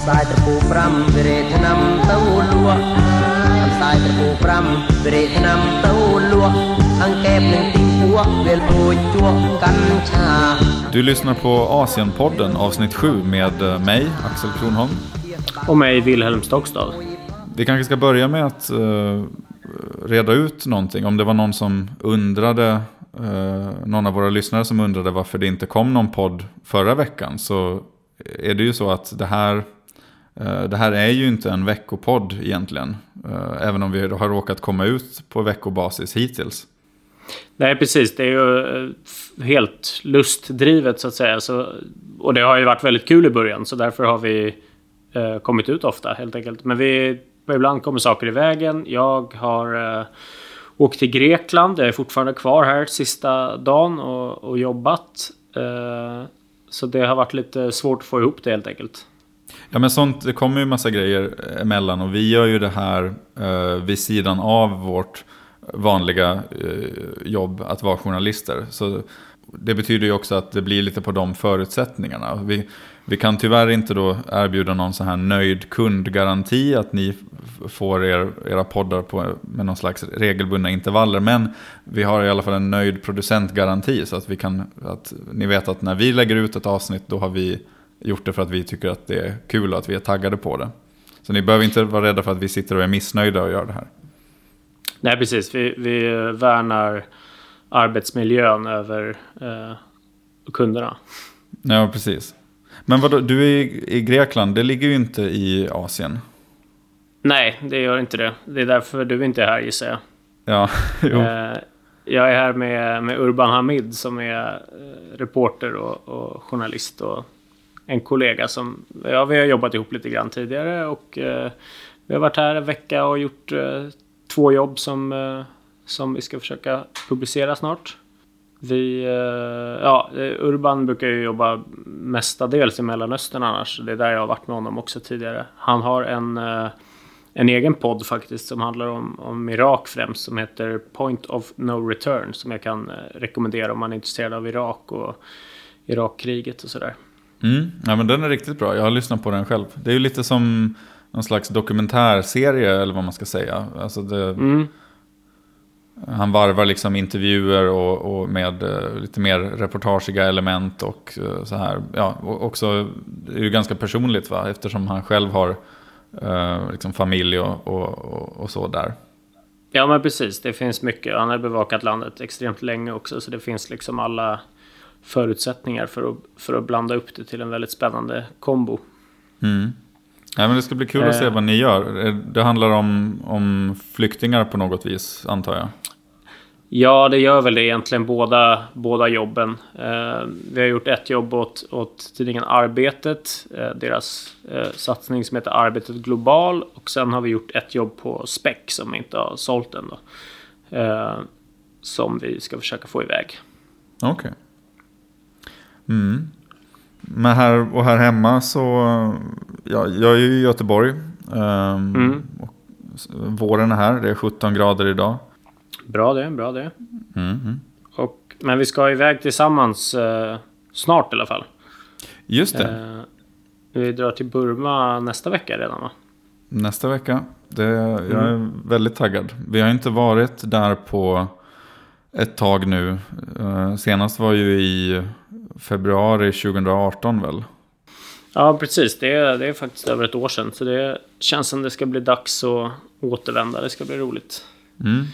ផ្សាយត្រពូ5វិរេឆ្នាំទៅលក់ផ្សាយត្រពូ5វិរេឆ្នាំទៅលក់អង្កេបនឹងទីពួកវាលពួយជក់កាន់ឆា Du lyssnar på Asienpodden avsnitt 7 med eh, mig, Axel Kronholm. Och mig, Wilhelm Stockstad. Vi kanske ska börja med att eh, reda ut någonting. Om det var någon som undrade, eh, någon av våra lyssnare som undrade varför det inte kom någon podd förra veckan. Så är det ju så att det här, eh, Eh, det här är ju inte en veckopodd egentligen. Eh, även om vi har råkat komma ut på veckobasis hittills. Nej, precis. Det är ju eh, helt lustdrivet så att säga. Så, och det har ju varit väldigt kul i början, så därför har vi eh, kommit ut ofta helt enkelt. Men vi, ibland kommer saker i vägen. Jag har eh, åkt till Grekland. Jag är fortfarande kvar här sista dagen och, och jobbat. Eh, så det har varit lite svårt att få ihop det helt enkelt. Ja men sånt, det kommer ju massa grejer eh, emellan och vi gör ju det här eh, vid sidan av vårt vanliga eh, jobb att vara journalister. Så det betyder ju också att det blir lite på de förutsättningarna. Vi, vi kan tyvärr inte då erbjuda någon så här nöjd kundgaranti att ni får er, era poddar på, med någon slags regelbundna intervaller. Men vi har i alla fall en nöjd producentgaranti så att, vi kan, att ni vet att när vi lägger ut ett avsnitt då har vi gjort det för att vi tycker att det är kul och att vi är taggade på det. Så ni behöver inte vara rädda för att vi sitter och är missnöjda och gör det här. Nej, precis. Vi, vi värnar arbetsmiljön över eh, kunderna. Ja, precis. Men vadå, du är i- i Grekland, det ligger ju inte i Asien. Nej, det gör inte det. Det är därför du inte är här gissar jag. Ja, jo. Eh, jag är här med, med Urban Hamid som är eh, reporter och, och journalist och en kollega som ja, vi har jobbat ihop lite grann tidigare och eh, vi har varit här en vecka och gjort eh, två jobb som, eh, som vi ska försöka publicera snart. Vi, eh, ja, eh, Urban brukar ju jobba mestadels i Mellanöstern annars. Det är där jag har varit med honom också tidigare. Han har en eh, en egen podd faktiskt som handlar om, om Irak främst som heter Point of No Return som jag kan eh, rekommendera om man är intresserad av Irak och Irakkriget och sådär. Mm. ja, men den är riktigt bra. Jag har lyssnat på den själv. Det är ju lite som någon slags dokumentärserie eller vad man ska säga. Alltså det, Mm. Han varvar liksom intervjuer och, och med eh, lite mer reportagiga element och eh, så här. Ja, och också det är ju ganska personligt va, eftersom han själv har eh, liksom familj och, och, och, och så där. Ja men precis, det finns mycket. Han har bevakat landet extremt länge också så det finns liksom alla förutsättningar för att, för att blanda upp det till en väldigt spännande kombo. Mm. Ja, men det ska bli kul att se Eh. vad ni gör. Eh, Det handlar om, om flyktingar på något vis, antar jag. Ja, det gör väl det egentligen båda, båda jobben. Eh, vi har gjort ett jobb åt, åt tidningen Arbetet, eh, deras eh, satsning som heter Arbetet Global. Och sen har vi gjort ett jobb på Spec som inte har sålt än. Då, som vi ska försöka få iväg. Okej. Mm. Men här och här hemma så, ja, jag är ju i Göteborg. ehm, Mm. våren är här, det är 17 grader idag. Bra det, bra det. Mm, mm. Och, men vi ska iväg tillsammans eh, snart i alla fall. Just det, Eh, vi drar till Burma nästa vecka redan va? nästa vecka. Det, jag är väldigt taggad. Vi har inte varit där på ett tag nu. Eh, senast var ju i februari 2018 väl? Ja, precis. Det är, det är faktiskt över ett år sedan. Så det känns som det ska bli dags att återvända. Det ska bli roligt. Mm.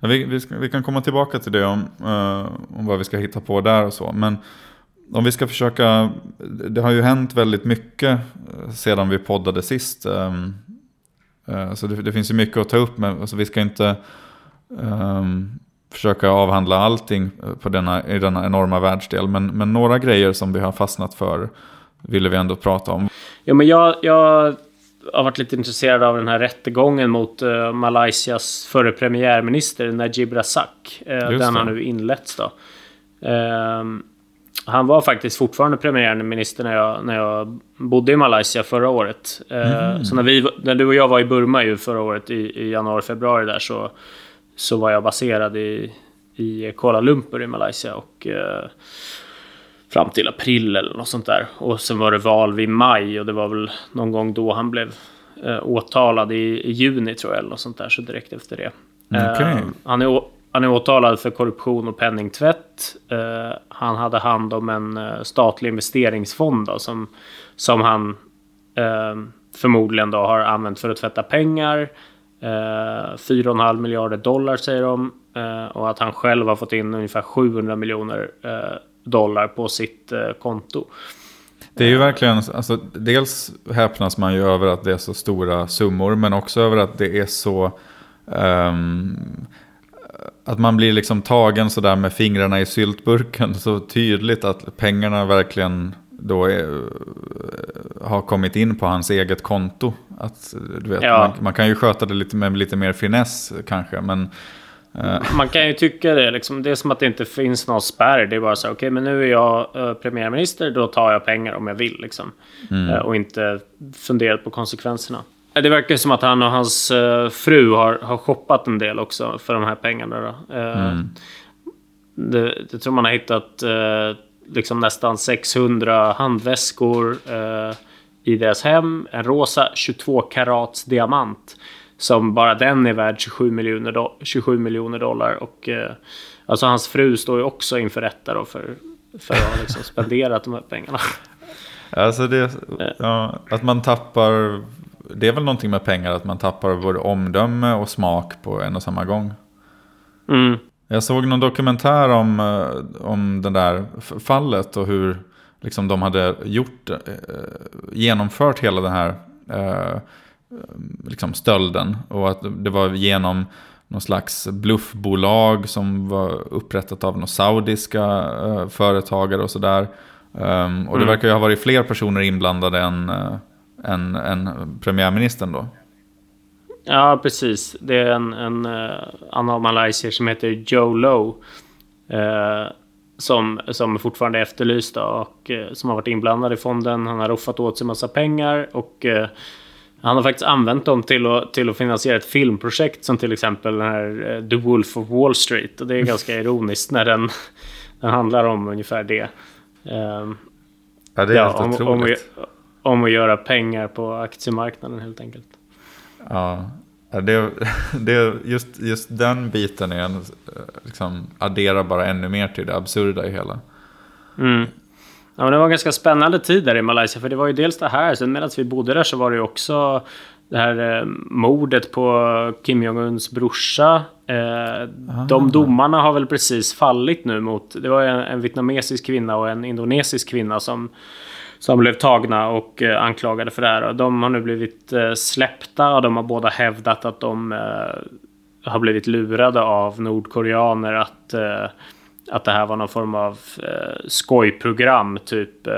Ja, vi, vi, ska, vi kan komma tillbaka till det om, eh, om vad vi ska hitta på där och så. Men om vi ska försöka, det har ju hänt väldigt mycket eh, sedan vi poddade sist. ehm, eh, så det, det finns ju mycket att ta upp, men alltså, vi ska inte ehm, försöka avhandla allting på denna, i denna enorma världsdel. Men, men några grejer som vi har fastnat för ville vi ändå prata om. Ja, men jag, jag har varit lite intresserad av den här rättegången mot uh, Malaysias förre premiärminister Najib Razak. Uh, den det. har nu inletts då. Ehm, han var faktiskt fortfarande premiärminister när jag, när jag bodde i Malaysia förra året. Eh, Så när, vi, när du och jag var i Burma ju förra året i, i januari, februari där så, så var jag baserad i, i Kuala Lumpur i Malaysia. Och, eh, fram till april eller något sånt där. Och sen var det val vid maj och det var väl någon gång då han blev eh, åtalad i, i, juni tror jag eller något sånt där. Så direkt efter det. Okay. Eh, han, är, han är åtalad för korruption och penningtvätt. Eh, han hade hand om en eh, statlig investeringsfond då, som, som han eh, förmodligen då har använt för att tvätta pengar. Eh, 4,5 miljarder dollar säger de. Eh, och att han själv har fått in ungefär 700 miljoner eh, dollar på sitt eh, konto. Det är ju verkligen, alltså, dels häpnas man ju över att det är så stora summor, men också över att det är så... Um, att man blir liksom tagen sådär med fingrarna i syltburken så tydligt att pengarna verkligen då är, har kommit in på hans eget konto. Att, du vet, ja. man, man, kan ju sköta det lite med lite mer finess kanske, men Eh. Man kan ju tycka det. Liksom, det är som att det inte finns någon spärr. Det är bara så okej, okay, men nu är jag uh, premiärminister. Då tar jag pengar om jag vill. Liksom. Mm. Uh, och inte funderat på konsekvenserna. Det verkar som att han och hans uh, fru har, har shoppat en del också för de här pengarna. Mm. Det, det, tror man har hittat liksom nästan 600 handväskor i deras hem. En rosa 22 karats diamant. Som bara den är värd 27 miljoner, do 27 miljoner dollar. Och eh, alltså hans fru står ju också inför rätta då för, för att ha liksom spenderat de här pengarna. Alltså det, ja, att man tappar, det är väl någonting med pengar att man tappar både omdöme och smak på en och samma gång. Mm. Jag såg någon dokumentär om, eh, om det där fallet och hur liksom de hade gjort, eh, genomfört hela den här eh, liksom stölden. Och att det var genom någon slags bluffbolag som var upprättat av några saudiska företagare och sådär. Um, och det mm. verkar ju ha varit fler personer inblandade än, än, än premiärministern då. Ja, precis. Det är en, en uh, annan malaysier som heter Joe Low. Uh, som, som fortfarande är efterlyst och uh, som har varit inblandad i fonden. Han har roffat åt sig massa pengar och han har faktiskt använt dem till att, till att finansiera ett filmprojekt som till exempel den här eh, The Wolf of Wall Street. Och det är ganska ironiskt när den, den handlar om ungefär det. Um, ja, det är ja, helt om, otroligt. Om, om att göra pengar på aktiemarknaden helt enkelt. Ja, det, det, just, just den biten är en, liksom, adderar bara ännu mer till det absurda i hela. Mm. Ja, men det var en ganska spännande tid där i Malaysia. För det var ju dels det här. Sen medan vi bodde där så var det ju också det här eh, mordet på Kim Jong-Uns brorsa. Eh, de domarna har väl precis fallit nu mot... Det var en, en vietnamesisk kvinna och en indonesisk kvinna som, som blev tagna och eh, anklagade för det här. Och de har nu blivit eh, släppta och de har båda hävdat att de eh, har blivit lurade av nordkoreaner att att det här var någon form av skojprogram, typ,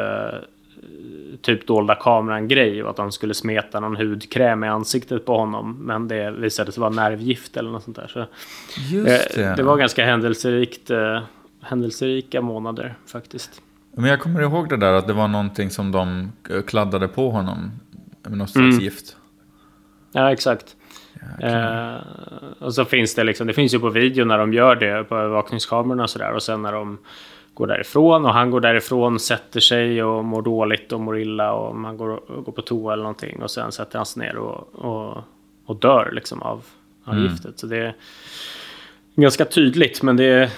typ dolda kameran-grej. Och att de skulle smeta någon hudkräm i ansiktet på honom. Men det visade sig vara nervgift eller något sånt där. Så, Just det. Det var ganska händelserikt, händelserika månader faktiskt. Men jag kommer ihåg det där att det var någonting som de kladdade på honom. Med något slags mm. gift. Ja, exakt. Eh, och så finns det liksom, det finns ju på video när de gör det på övervakningskamerorna och sådär. Och sen när de går därifrån och han går därifrån, sätter sig och mår dåligt och mår illa och man går, går på toa eller någonting. Och sen sätter han sig ner och, och, och dör liksom av, av mm. giftet. Så det är ganska tydligt men det är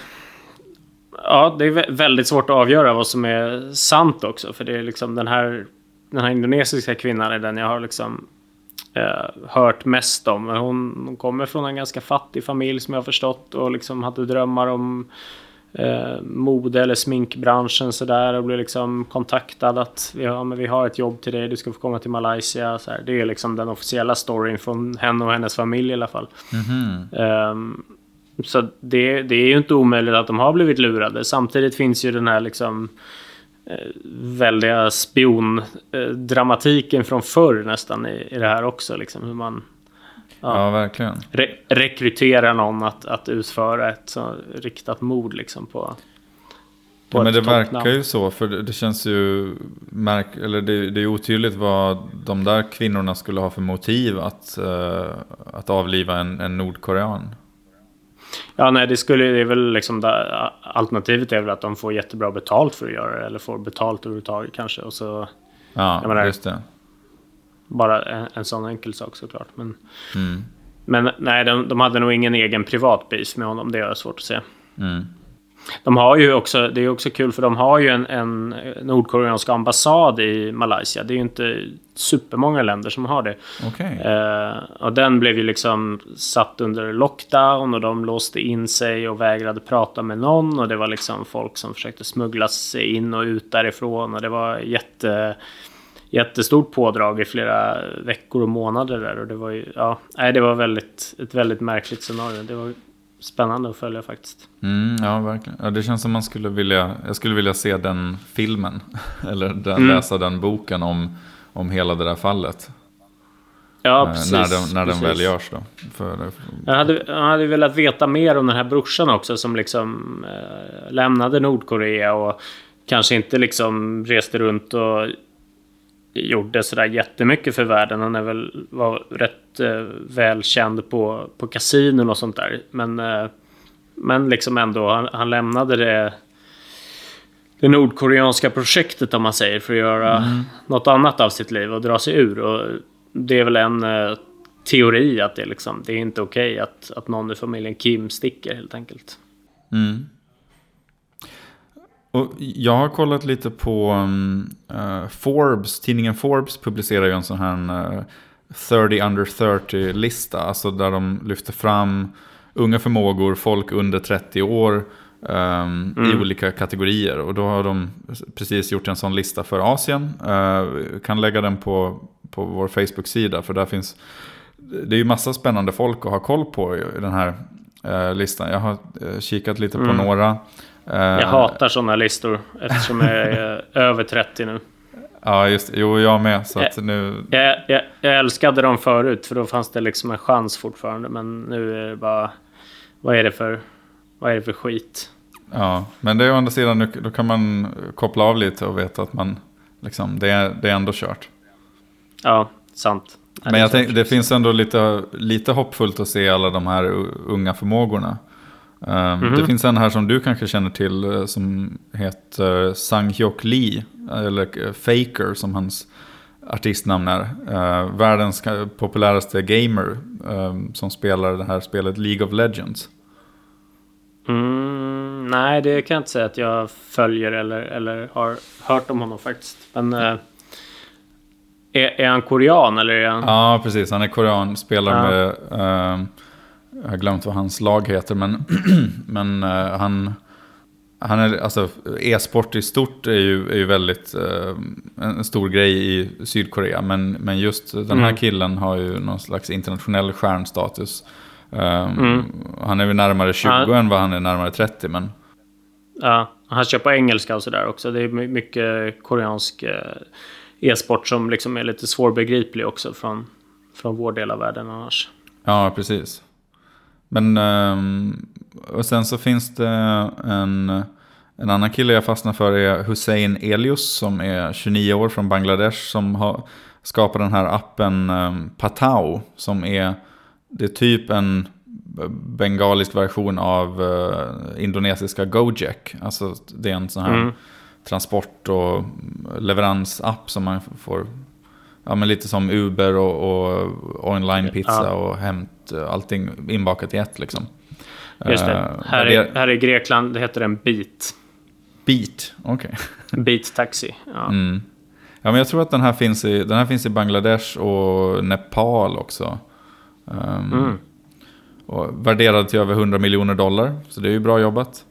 Ja, det är väldigt svårt att avgöra vad som är sant också. För det är liksom den här, den här indonesiska kvinnan är den jag har liksom eh, hört mest om. Hon, hon, kommer från en ganska fattig familj som jag har förstått och liksom hade drömmar om eh, mode eller sminkbranschen sådär och blev liksom kontaktad att ja, men vi har ett jobb till dig, du ska få komma till Malaysia. Så här. Det är liksom den officiella storyn från henne och hennes familj i alla fall. Mm -hmm. um, så det, det är ju inte omöjligt att de har blivit lurade. Samtidigt finns ju den här liksom Eh, väldiga spiondramatiken från förr nästan i, i det här också. Liksom, hur man ja, ja verkligen. Re rekryterar någon att, att utföra ett så riktat mord liksom på, på ja, men det verkar ju så, för det, det känns ju märk eller det, det, är otydligt vad de där kvinnorna skulle ha för motiv att, uh, att avliva en, en nordkorean. Ja, nej, det skulle det är väl liksom där, alternativet är väl att de får jättebra betalt för att göra det. Eller får betalt överhuvudtaget kanske. Och så Ja, menar- just det. bara en, en sån enkel sak såklart. Men, Mm. men nej, de, de hade nog ingen egen privat beef med honom. Det är svårt att se. Mm. De har ju också, det är också kul för de har ju en, en nordkoreansk ambassad i Malaysia. Det är ju inte supermånga länder som har det. Okej. Eh, och den blev ju liksom satt under lockdown och de låste in sig och vägrade prata med någon. Och det var liksom folk som försökte smuggla sig in och ut därifrån. Och det var jätte, jättestort pådrag i flera veckor och månader där. Och det var ju, ja, nej, det var väldigt, ett väldigt märkligt scenario. Det var spännande att följa faktiskt. Mm, ja, verkligen. Ja, det känns som man skulle vilja, jag skulle vilja se den filmen. Eller den, Mm. läsa den boken om, om hela det där fallet. Ja, Eh, precis. när den, när den precis. väl görs då. För, Jag hade, jag hade velat veta mer om den här brorsan också som liksom eh, lämnade Nordkorea och kanske inte liksom reste runt och gjorde sådär jättemycket för världen. Han är väl, var rätt eh, välkänd på, på kasinon och sånt där. Men, eh, men liksom ändå, han, han lämnade det, det nordkoreanska projektet om man säger för att göra något annat av sitt liv och dra sig ur. Och det är väl en eh, teori att det, liksom, det är inte okej att, att någon i familjen Kim sticker helt enkelt. Mm. Och jag har kollat lite på um, eh, Forbes, tidningen Forbes publicerar ju en sån här eh, 30 under 30-lista. Alltså där de lyfter fram unga förmågor, folk under 30 år ehm, i olika kategorier. Och då har de precis gjort en sån lista för Asien. Eh, kan lägga den på, på vår Facebook-sida för där finns det är ju massa spännande folk att ha koll på i den här listan. Jag har kikat lite på Mm. några. Eh, Jag hatar sådana listor eftersom jag är eh, över 30 nu. Ja, just Jo, jag med. Så att nu... Jag, jag, jag älskade dem förut för då fanns det liksom en chans fortfarande. Men nu är det bara... Vad är det för, vad är det för skit? Ja, men det är å andra sidan, nu- då kan man koppla av lite och veta att man, liksom, det, är, det är ändå kört. Ja, sant. Men det jag sant. tänk, det finns ändå lite, lite hoppfullt att se alla de här unga förmågorna. Um, Mhm. Det finns en här som du kanske känner till eh, som heter Sang Hyok Lee, eller eh, Faker som hans artistnamn är. Eh, världens populäraste gamer ehm, som spelar det här spelet League of Legends. Mm, nej, det kan jag inte säga att jag följer eller, eller har hört om honom faktiskt. Men eh, är, är han korean eller är han... Ja, precis. Han är korean, spelar Ja. med... ehm, jag har glömt vad hans lag heter, men, men eh, han... Han är, alltså, e-sport i stort är ju, är ju väldigt eh, en stor grej i Sydkorea. Men, men just den här Mm. killen har ju någon slags internationell stjärnstatus. Um, Mm. Han är väl närmare 20 Ja. än vad han är närmare 30. Men Ja, han kör på engelska och sådär också. Det är my- mycket koreansk eh, e-sport som liksom är lite svårbegriplig också från, från vår del av världen annars. Ja, precis. Men, ehm, och sen så finns det en, en annan kille jag fastnar för är Hussein Elius som är 29 år från Bangladesh som har skapat den här appen um, Patao som är, det är typ en bengalisk version av eh, indonesiska Gojek. Alltså det är en sån här Mm. transport och leveransapp som man får Ja, men lite som Uber och, och online-pizza Ja. och hämt, allting inbakat i ett liksom. Just det. Eh, här, det- i, här i Grekland det heter den Beat. Beat, okej. Beat Taxi. Ja. Mm. Ja, men jag tror att den här finns i, den här finns i Bangladesh och Nepal också. Ehm, Mm. och värderad till över 100 miljoner dollar, så det är ju bra jobbat.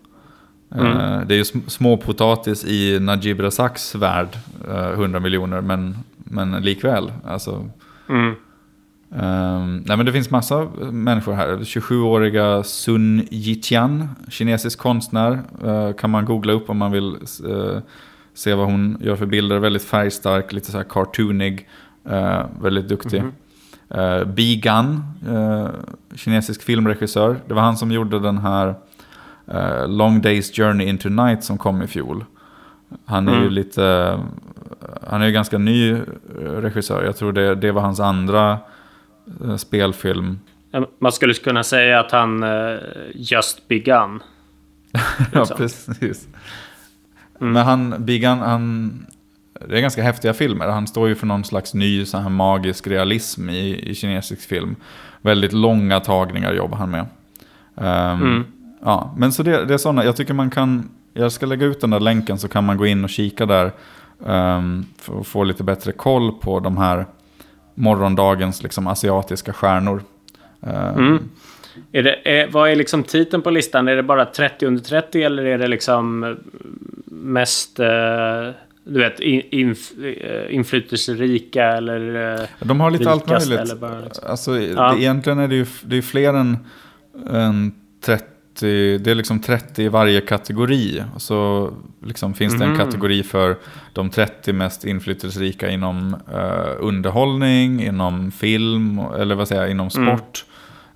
Mm. Eh, det är ju sm- småpotatis i Najib Razaks värld, eh, 100 miljoner, men, men likväl. Alltså, Mm. Ehm, nej men det finns massa människor här. 27-åriga Sun Yitian, kinesisk konstnär. eh, kan man googla upp om man vill eh, se vad hon gör för bilder. Väldigt färgstark, lite så här cartoonig. eh, väldigt duktig. Mhm. Uh, Bi Gan, kinesisk filmregissör. Det var han som gjorde den här Long Days Journey into Night som kom i fjol. Han är ju Mm. lite, han är ju ganska ny eh, regissör. Jag tror det, det var hans andra eh, spelfilm. Man skulle kunna säga att han uh, just begun. ja, precis. Mm. Men han, Bigan, han, det är ganska häftiga filmer. Han står ju för någon slags ny så här magisk realism i, i kinesisk film. Väldigt långa tagningar jobbar han med. Um, mm. Ja, men så det, det är sådana, jag tycker man kan, jag ska lägga ut den där länken så kan man gå in och kika där. Um, för att få lite bättre koll på de här morgondagens liksom, asiatiska stjärnor. Um, mm. Är det, är, vad är liksom titeln på listan? Är det bara 30 under 30 eller är det liksom mest... Uh du vet, inf eh, inflytelserika eller eh, De har lite allt möjligt. Liksom. Alltså, ja. egentligen är det ju det är fler än, än 30. Det är liksom 30 i varje kategori. Och så liksom finns mm. det en mhm. kategori för de 30 mest inflytelserika inom uh, underhållning, inom film, eller vad säger jag, inom mm. sport.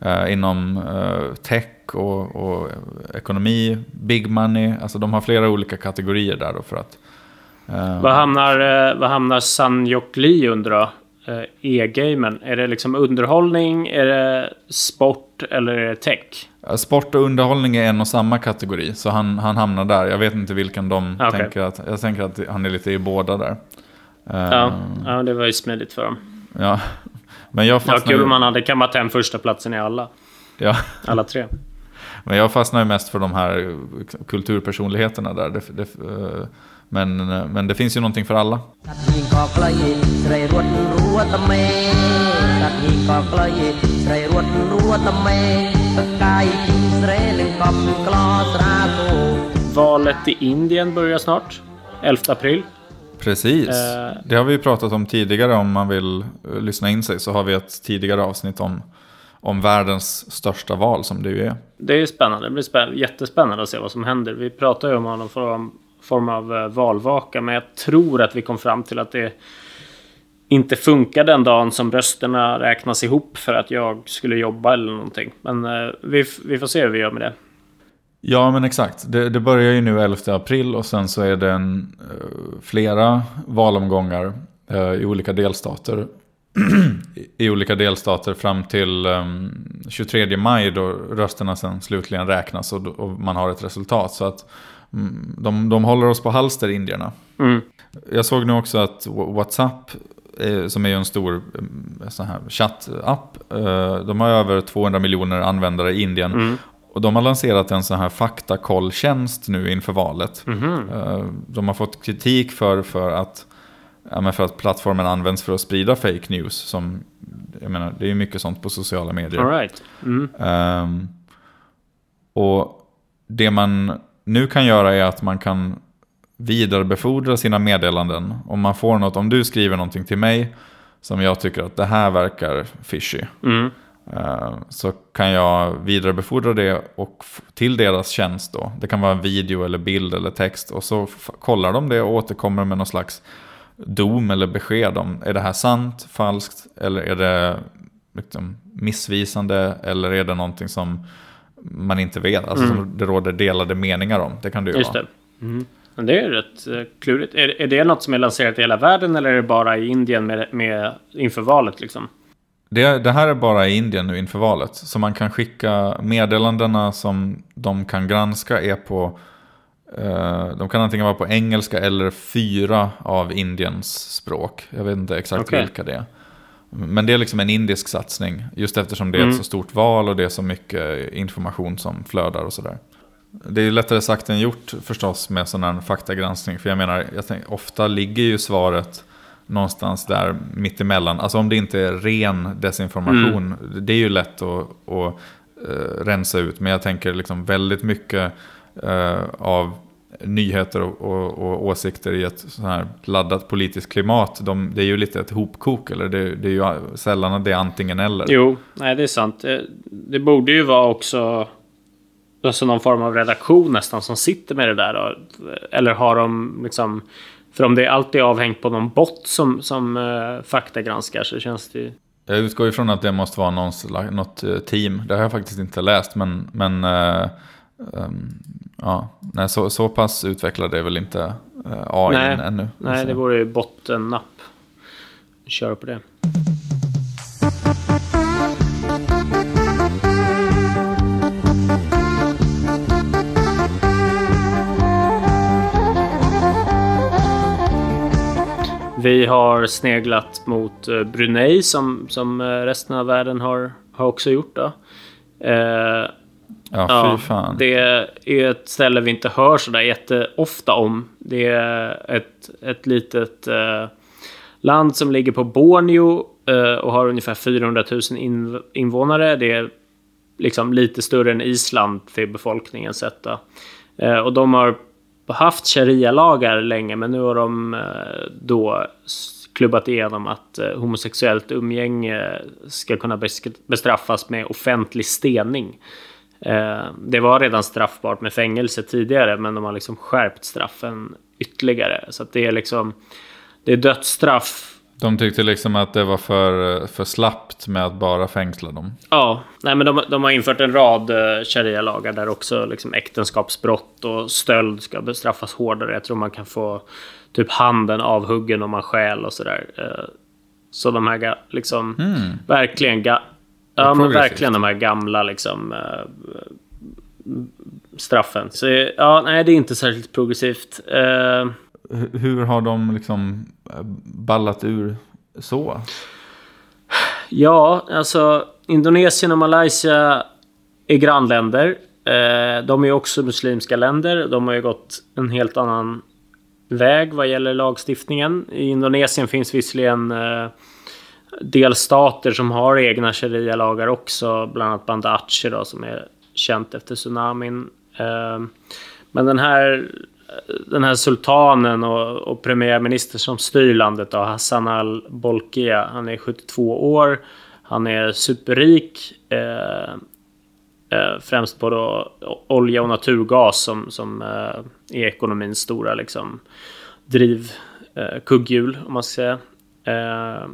Mm. Uh, inom uh, tech och, och, ekonomi, big money. Alltså de har flera olika kategorier där då för att Uh, vad hamnar, uh, vad hamnar Sanjok Lee under då? Uh, E-gamen? Är det liksom underhållning, är det sport eller är det tech? Sport och underhållning är en och samma kategori, så han, han hamnar där. Jag vet inte vilken de okay. tänker att... Jag tänker att han är lite i båda där. Ja, ja det var ju smidigt för dem. Ja, men jag fastnar... Ja, kul om man hade kammat hem första platsen i alla. Ja. Alla tre. Men jag fastnar ju mest för de här kulturpersonligheterna där. Det, det, men, men det finns ju någonting för alla. Valet i Indien börjar snart, 11 april. Precis, uh, det har vi pratat om tidigare om man vill eh, lyssna in sig så har vi ett tidigare avsnitt om, om världens största val som det ju är. Det är spännande, det blir spä jättespännande att se vad som händer. Vi pratar ju om honom för form av eh, valvaka. Men jag tror att vi kom fram till att det inte funkar den dagen som rösterna räknas ihop för att jag skulle jobba eller någonting. Men eh, vi, vi får se hur vi gör med det. Ja men exakt. Det, det börjar ju nu 11 april och sen så är det en, uh, flera valomgångar uh, i olika delstater. I olika delstater fram till um, 23 maj då rösterna sen slutligen räknas och, och man har ett resultat. Så att Mm, de, de håller oss på halster, indierna. Mm. Jag såg nu också att WhatsApp, som är en stor mm, sån här chattapp, eh, de har över 200 miljoner användare i Indien. Mm. Och de har lanserat en sån här faktakolltjänst nu inför valet. Mm. De har fått kritik för, för, att, ja, för att plattformen används för att sprida fake news. Som, jag menar, det är ju mycket sånt på sociala medier. All right. Mm. Um, och det man nu kan göra är att man kan vidarebefordra sina meddelanden. Om man får något, om du skriver någonting till mig som jag tycker att det här verkar fishy. Mm. Uh, så kan jag vidarebefordra det och till deras tjänst då. Det kan vara en video eller bild eller text. Och så kollar de det och återkommer med någon slags dom eller besked om är det här sant, falskt eller är det liksom missvisande eller är det någonting som man inte vet. Alltså mm. som det råder delade meningar om. Det kan det ju Just vara. Det. Mm. Men det är rätt uh, klurigt. Är, är det något som är lanserat i hela världen eller är det bara i Indien med, med, inför valet? Liksom? Det, det, här är bara i Indien nu inför valet. Så man kan skicka meddelandena som de kan granska är på uh, de kan antingen vara på engelska eller fyra av Indiens språk. Jag vet inte exakt okay. vilka det är. Men det är liksom en indisk satsning. Just eftersom det är ett mm. så stort val och det är så mycket information som flödar och sådär. Det är lättare sagt än gjort förstås med sån här faktagranskning. För jag menar, jag tänker, ofta ligger ju svaret någonstans där mittemellan. Alltså om det inte är ren desinformation. Mm. Det är ju lätt att, att uh, rensa ut. Men jag tänker liksom väldigt mycket uh, av nyheter och, och, och, åsikter i ett så här laddat politiskt klimat, de, det är ju lite ett hopkok. Eller det, det är ju sällan det är antingen eller. Jo, nej det är sant. Det, det borde ju vara också alltså någon form av redaktion nästan som sitter med det där. Då. Eller har de liksom... För om det är alltid avhängt på någon bot som, som uh, faktagranskar så känns det ju... Jag utgår ifrån att det måste vara någon, något eh, team. Det har jag faktiskt inte läst. Men, men uh, um, Ja, nej, så, så pass utvecklad är väl inte eh, AI nej, ännu. Nej, det vore ju bottennapp. Köra på det. Vi har sneglat mot eh, Brunei som, som eh, resten av världen har, har också gjort. Då. Eh, Ja, fy fan. det är ett ställe vi inte hör sådär jätteofta om. Det är ett, ett litet eh, land som ligger på Borneo eh, och har ungefär 400 000 in, invånare. Det är liksom lite större än Island till befolkningen sett. Eh, och de har haft sharia-lagar länge, men nu har de eh, då klubbat igenom att eh, homosexuellt umgänge ska kunna bestraffas med offentlig stening. Eh, det var redan straffbart med fängelse tidigare, men de har liksom skärpt straffen ytterligare. Så att det är liksom, det är dödsstraff de tyckte liksom att det var för, för slappt med att bara fängsla dem. Ja, nej, men de, de har infört en rad uh, sharia-lagar där också liksom, äktenskapsbrott och stöld ska bestraffas hårdare. Jag tror man kan få typ handen avhuggen om man stjäl och sådär. Eh, så de här liksom verkligen, ga- ja, men verkligen de här gamla liksom eh, straffen. Så ja, nej, det är inte särskilt progressivt. Hur har de liksom eh, ballat ur så? Ja, alltså Indonesien och Malaysia är grannländer. Eh, de är också muslimska länder. De har ju gått en helt annan väg vad gäller lagstiftningen. I Indonesien finns visserligen eh, delstater som har egna sharia-lagar också. Bland annat Banda Aceh då, som är känt efter tsunamin. Men den här, den här sultanen och, och premiärminister som styr landet, då, Hassan al-Bolkiah, han är 72 år. Han är superrik. Eh, eh, främst på då olja och naturgas som, som eh, är ekonomins stora liksom, driv, eh, kugghjul, om man ska säga. Eh,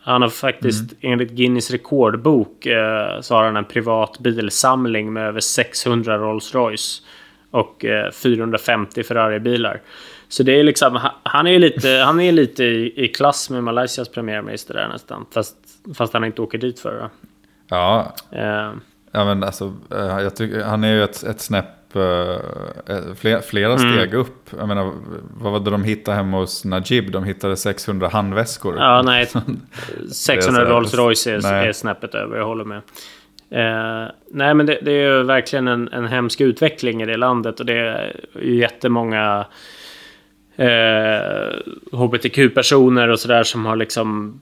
han har faktiskt, enligt Guinness rekordbok, eh, så har han en privat bilsamling med över 600 Rolls Royce och eh, 450 Ferrari-bilar. Så det är liksom, ha- han är lite, han är lite i, i klass med Malaysias premiärminister där nästan. Fast, fast han inte åker dit för det. Ja, Eh, ja men alltså, eh, jag tycker, han är ju ett, ett snäpp, eh, flera, flera steg upp. Jag menar, vad var det de hittade hemma hos Najib? De hittade 600 handväskor. Ja, nej. 600 så här- Rolls Royce är, nej. är snäppet över, jag håller med. Eh, nej, men det, det är ju verkligen en, en hemsk utveckling i det landet och det är ju jättemånga eh, hbtq-personer och sådär som har liksom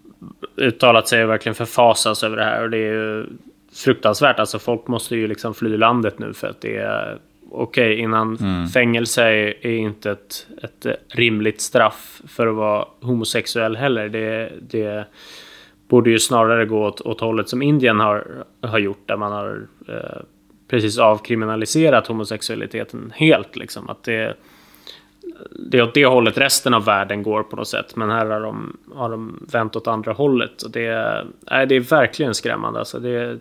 uttalat sig och verkligen förfasas över det här och det är ju fruktansvärt. Alltså folk måste ju liksom fly landet nu för att det är okej innan fängelse är, är inte ett, ett rimligt straff för att vara homosexuell heller. Det, det borde ju snarare gå åt, åt hållet som Indien har, har gjort där man har eh, precis avkriminaliserat homosexualiteten helt. Liksom. Att det, det är åt det hållet resten av världen går på något sätt. Men här har de, har de vänt åt andra hållet. Och det, nej, det är verkligen skrämmande. Alltså, det är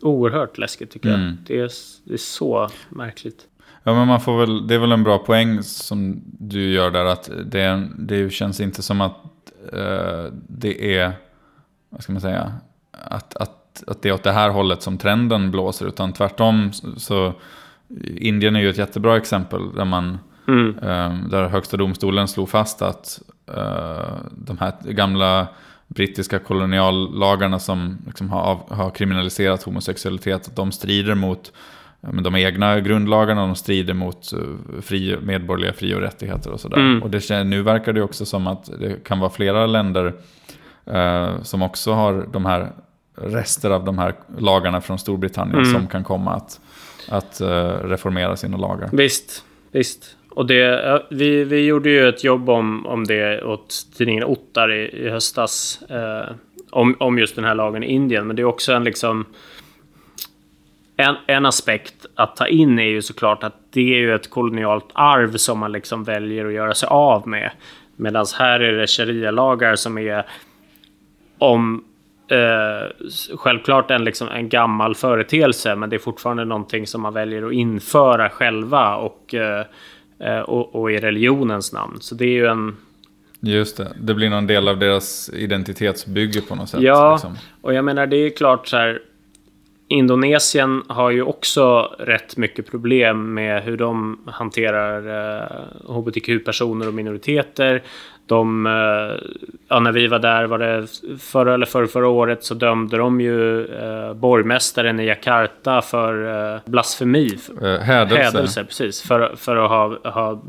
oerhört läskigt tycker jag. Det är, det är så märkligt. Ja, men man får väl, det är väl en bra poäng som du gör där. Att det, det känns inte som att eh, det är, vad ska man säga, att, att, att det är åt det här hållet som trenden blåser. Utan tvärtom så- Indien är ju ett jättebra exempel där man, Mm. eh, där högsta domstolen slog fast att eh, de här gamla brittiska koloniallagarna som liksom har, av, har kriminaliserat homosexualitet, att de strider mot men de egna grundlagarna, de strider mot eh, fri, medborgerliga fri och rättigheter och sådär. Mm. Och det, nu verkar det också som att det kan vara flera länder eh, som också har de här rester av de här lagarna från Storbritannien Mm. som kan komma att, att eh, reformera sina lagar. Visst, visst. Och det, vi, vi gjorde ju ett jobb om, om det åt tidningen Ottar i, i höstas. Eh, om, om just den här lagen i Indien. Men det är också en liksom... En, en aspekt att ta in är ju såklart att det är ju ett kolonialt arv som man liksom väljer att göra sig av med. Medan här är det sharia-lagar som är om eh, självklart en, liksom, en gammal företeelse, men det är fortfarande någonting som man väljer att införa själva och, eh, eh, och, och i religionens namn. Så det är ju en... Just det, det blir någon del av deras identitetsbygge på något sätt. Ja, liksom. och jag menar det är klart så här. Indonesien har ju också rätt mycket problem med hur de hanterar eh, hbtq-personer och minoriteter. de, eh, ja, när vi var där, var det förra eller förra, förra året, så dömde de ju eh, borgmästaren i Jakarta för eh, blasfemi. Eh, hädelse. Hädelse, precis. För, för att ha, ha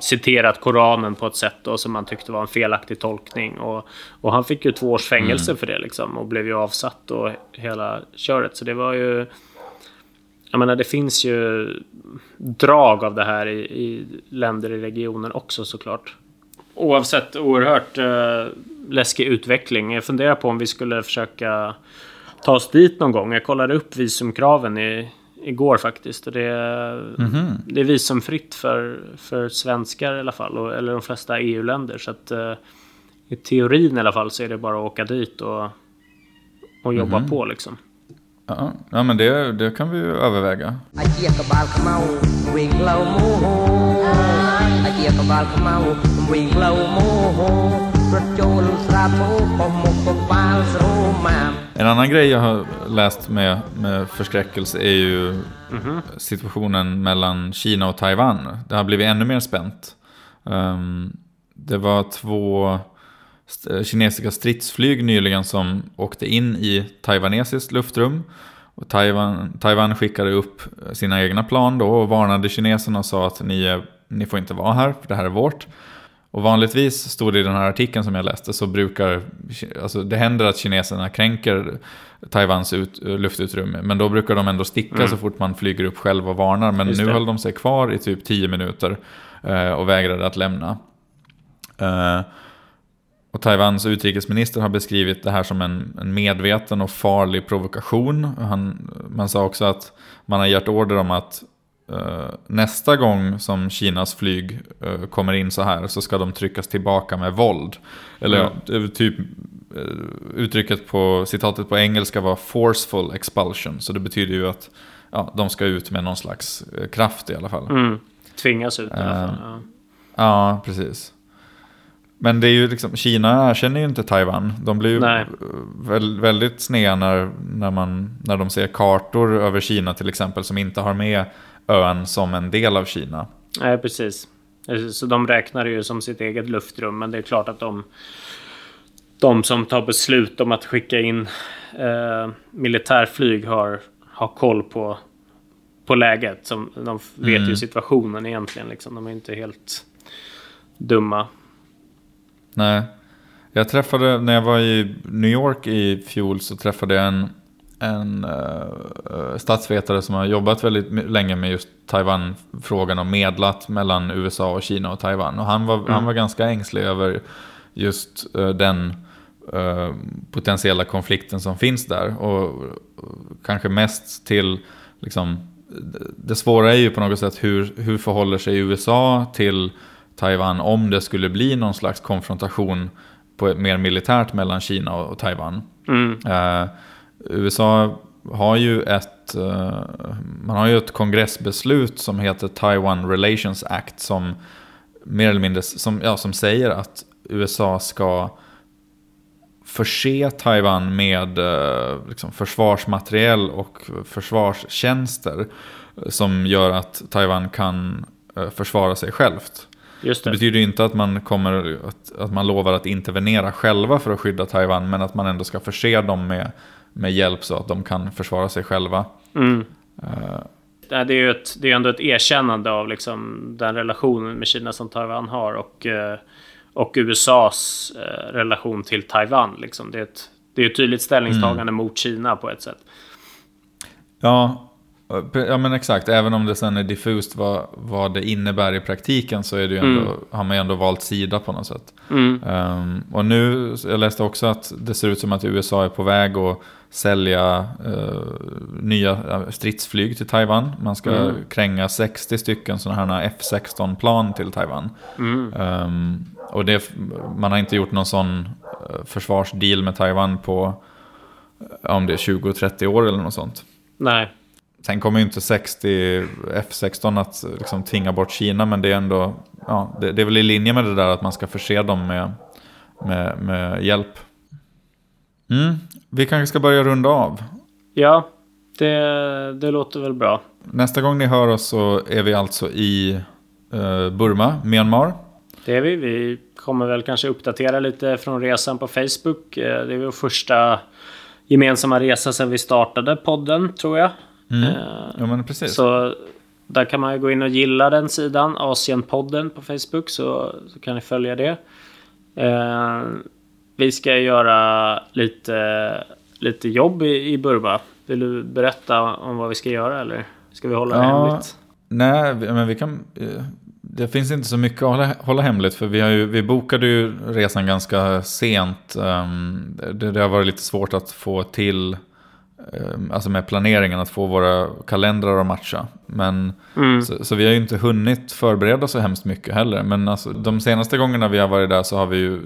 citerat Koranen på ett sätt då, som man tyckte var en felaktig tolkning. Och, och han fick ju två års fängelse Mm. för det liksom, och blev ju avsatt och hela köret. Så det var ju... Jag menar, det finns ju drag av det här i, i länder i regionen också såklart. Oavsett oerhört eh, läskig utveckling. Jag funderar på om vi skulle försöka ta oss dit någon gång. Jag kollade upp visumkraven i, igår faktiskt. Och det, är- det är visumfritt för, för svenskar i alla fall. Och, eller de flesta EU-länder. Så att eh, i teorin i alla fall så är det bara att åka dit och, och jobba på liksom. Ja, ja men det, det kan vi ju överväga. En annan grej jag har läst med, med förskräckelse är ju mm -hmm. situationen mellan Kina och Taiwan. Det har blivit ännu mer spänt. Um, det var två kinesiska stridsflyg nyligen som åkte in i taiwanesiskt luftrum. Och Taiwan, Taiwan skickade upp sina egna plan då och varnade kineserna och sa att ni, ni får inte vara här, för det här är vårt. Och vanligtvis stod det i den här artikeln som jag läste så brukar, alltså det händer att kineserna kränker Taiwans ut, luftutrymme. Men då brukar de ändå sticka så fort man flyger upp själv och varnar. Men Just nu det. höll de sig kvar i typ 10 minuter eh, och vägrade att lämna. Eh, och Taiwans utrikesminister har beskrivit det här som en, en medveten och farlig provokation. Han, man sa också att man har gett order om att eh, nästa gång som Kinas flyg eh, kommer in så här så ska de tryckas tillbaka med våld. Eller ja, det är typ eh, uttrycket på citatet på engelska var forceful expulsion. Så det betyder ju att ja, de ska ut med någon slags eh, kraft i alla fall. Mm. Tvingas ut i alla Eh, fall. Ja. Ja, precis. Men det är ju liksom, Kina erkänner ju inte Taiwan. De blir ju väl, väldigt sneda när, när, man, när de ser kartor över Kina till exempel som inte har med ön som en del av Kina. Nej, precis. Så de räknar det ju som sitt eget luftrum. Men det är klart att de, de som tar beslut om att skicka in eh, militärflyg har, har koll på, på läget. Som, de vet ju situationen egentligen. Liksom. De är inte helt dumma. Nej. Jag träffade, när jag var i New York i fjol så träffade jag en, en uh, statsvetare som har jobbat väldigt länge med just Taiwan-frågan och medlat mellan USA och Kina och Taiwan. Och han var, han var ganska ängslig över just eh, den eh, potentiella konflikten som finns där. Och, kanske mest till, liksom, det- det svåra är ju på något sätt hur, hur förhåller sig USA till Taiwan om det skulle bli någon slags konfrontation på mer militärt mellan Kina och, och Taiwan. Mm. Eh, USA har ju ett, eh, man har ju ett kongressbeslut som heter Taiwan Relations Act som mer eller mindre som, ja, som säger att USA ska förse Taiwan med eh, liksom försvarsmateriel och försvarstjänster som gör att Taiwan kan eh, försvara sig självt. Just Det det. betyder inte att man, kommer, att, att man lovar att intervenera själva för att skydda Taiwan, men att man ändå ska förse dem med, med hjälp så att de kan försvara sig själva. Mm. Nej, Det är ju ett, det är ändå ett erkännande av liksom den relationen med Kina som Taiwan har. Och, eh, och USAs eh, relation till Taiwan. Liksom. Det är ett, det är ett tydligt ställningstagande mot Kina på ett sätt. Ja, ja, men exakt. Även om det sen är diffust vad, vad det innebär i praktiken så är det ändå, har man ju ändå valt sida på något sätt. Mm. Ehm, och nu, jag läste också att det ser ut som att USA är på väg att sälja eh, nya stridsflyg till Taiwan. Man ska kränga 60 stycken sådana här F-16-plan till Taiwan. Mm. Ehm, och det, man har inte gjort någon sån eh, försvarsdeal med Taiwan på om det är 20-30 år eller något sånt. Nej. Sen kommer ju inte 60 F16 att liksom tvinga bort Kina, men det är ändå, ja, det, det är väl i linje med det där att man ska förse dem med, med, med hjälp. Mm. Vi kanske ska börja runda av. Ja, det, det låter väl bra. Nästa gång ni hör oss så är vi alltså i eh, Burma, Myanmar. Det är vi. Vi kommer väl kanske uppdatera lite från resan på Facebook. Eh, det är vår första gemensamma resa sedan vi startade podden, tror jag. Mm. Eh, Ja, men precis. Så där kan man ju gå in och gilla den sidan, Asienpodden på Facebook, så, så kan ni följa det. Eh, vi ska göra lite, lite jobb i, i Burba. Vill du berätta om vad vi ska göra eller ska vi hålla det Ja. hemligt? Nej, men vi kan... eh, Det finns inte så mycket att hålla, hålla hemligt för vi, har ju, vi bokade ju resan ganska sent. ehm, Det, det har varit lite svårt att få till, alltså med planeringen, att få våra kalendrar att matcha. Men, Mm. så, så vi har ju inte hunnit förbereda så hemskt mycket heller. Men alltså, de senaste gångerna vi har varit där så har vi ju eh,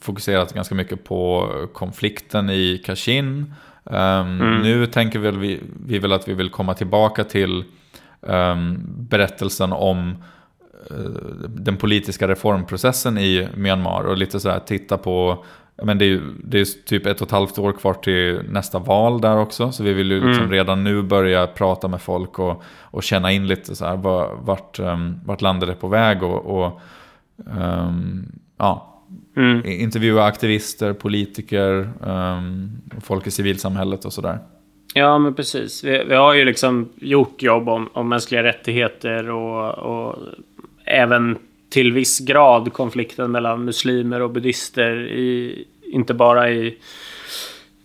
fokuserat ganska mycket på konflikten i Kashin. Ehm, Nu tänker väl vi, vi väl att vi vill komma tillbaka till ehm, berättelsen om eh, den politiska reformprocessen i Myanmar och lite så här titta på men det är ju det är typ ett och ett halvt år kvar till nästa val där också. Så vi vill ju liksom redan nu börja prata med folk och, och känna in lite så här var- vart, um, vart landet är på väg. Och, och ehm, ja, Mm. intervjua aktivister, politiker, um, folk i civilsamhället och sådär. Ja, men precis. Vi, vi har ju liksom gjort jobb om, om mänskliga rättigheter och, och även till viss grad konflikten mellan muslimer och buddister i, inte bara i,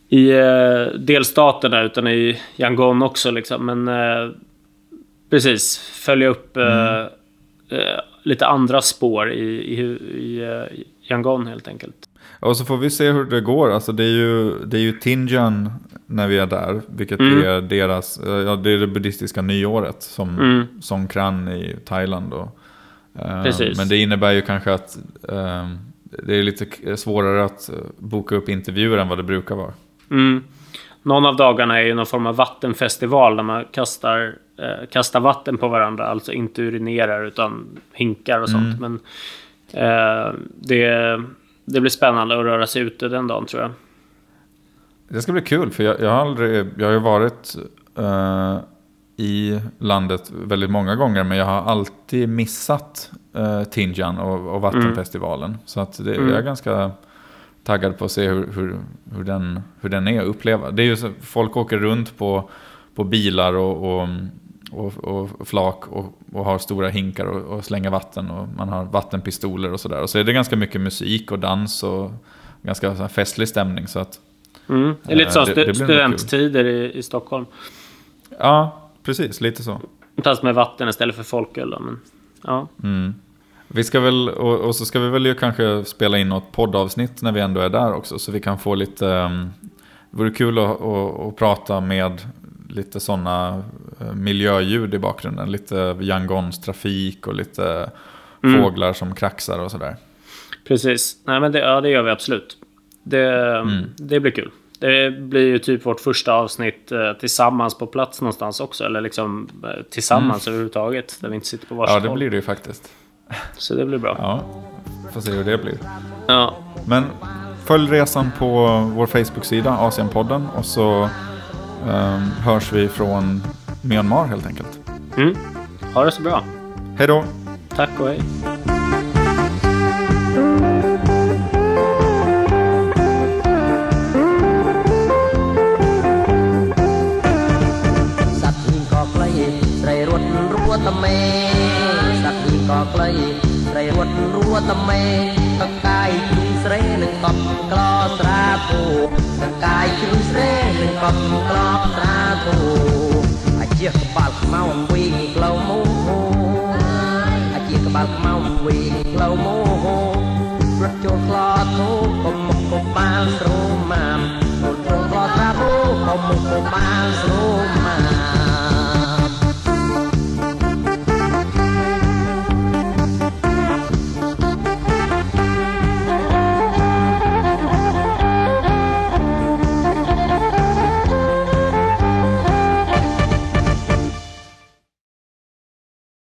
i eh, delstaterna utan i Yangon också liksom. Men eh, precis, följa upp eh, lite andra spår i, i, i eh, Yangon helt enkelt. Och så får vi se hur det går. Alltså det är ju, det är ju Tinjan när vi är där. Vilket Mm. är deras, ja det är det buddhistiska nyåret. Som Mm. Songkran i Thailand. Och, Precis. Men det innebär ju kanske att eh, det är lite svårare att eh, boka upp intervjuer än vad det brukar vara. Mm. Någon av dagarna är ju någon form av vattenfestival där man kastar, eh, kastar vatten på varandra. Alltså inte urinerar utan hinkar och sånt. Men eh, det, det blir spännande att röra sig ute den dagen tror jag. Det ska bli kul för jag, jag har aldrig, jag har ju varit eh, i landet väldigt många gånger men jag har alltid missat uh, Tinjan och, och Vattenfestivalen. Så att det, jag är ganska taggad på att se hur, hur, hur, den, hur den är att uppleva. Det är ju så, folk åker runt på, på bilar och, och, och, och flak och, och har stora hinkar och, och slänger vatten och man har vattenpistoler och sådär. Och så är det ganska mycket musik och dans och ganska så festlig stämning. Så att, Mm. Det är lite Eh, så det- det stu- kul. studenttider i, i Stockholm. Ja, precis. Lite så. Fast med vatten istället för folköl då, men ja. Vi ska väl, och, och så ska vi väl ju kanske spela in något poddavsnitt när vi ändå är där också. Så vi kan få lite... Um, det vore kul att, att, att prata med lite sådana miljöljud i bakgrunden. Lite Yangons trafik och lite fåglar som kraxar och sådär. Precis. Nej men det, ja, det gör vi absolut. Det, det blir kul. Det blir ju typ vårt första avsnitt eh, tillsammans på plats någonstans också. Eller liksom eh, tillsammans överhuvudtaget. Där vi inte sitter på varsitt Ja, det håll. blir det ju faktiskt. Så det blir bra. Ja, får se hur det blir. Ja. Men följ resan på vår Facebook-sida, Asienpodden. Och så um, hörs vi från Myanmar helt enkelt. Mm. Ha det så bra. Hej då! Tack och hej. ត់រួតមេកង្កាយជ្រុយស្រេនឹងកប់ក្លោស្រាពូកង្កាយជ្រុយស្រេនឹងកប់ក្លោស្រាពូអាជាក្បាលខ្មៅវិញក្លោមូអាជាក្បាលខ្មៅវិញក្លោមូរត់ចូលក្លោធូកុំមុខកុំបាលស្រោមម៉ាំរត់ចូលក្លោស្រាពូកុំមុខកុំបាលស្រោម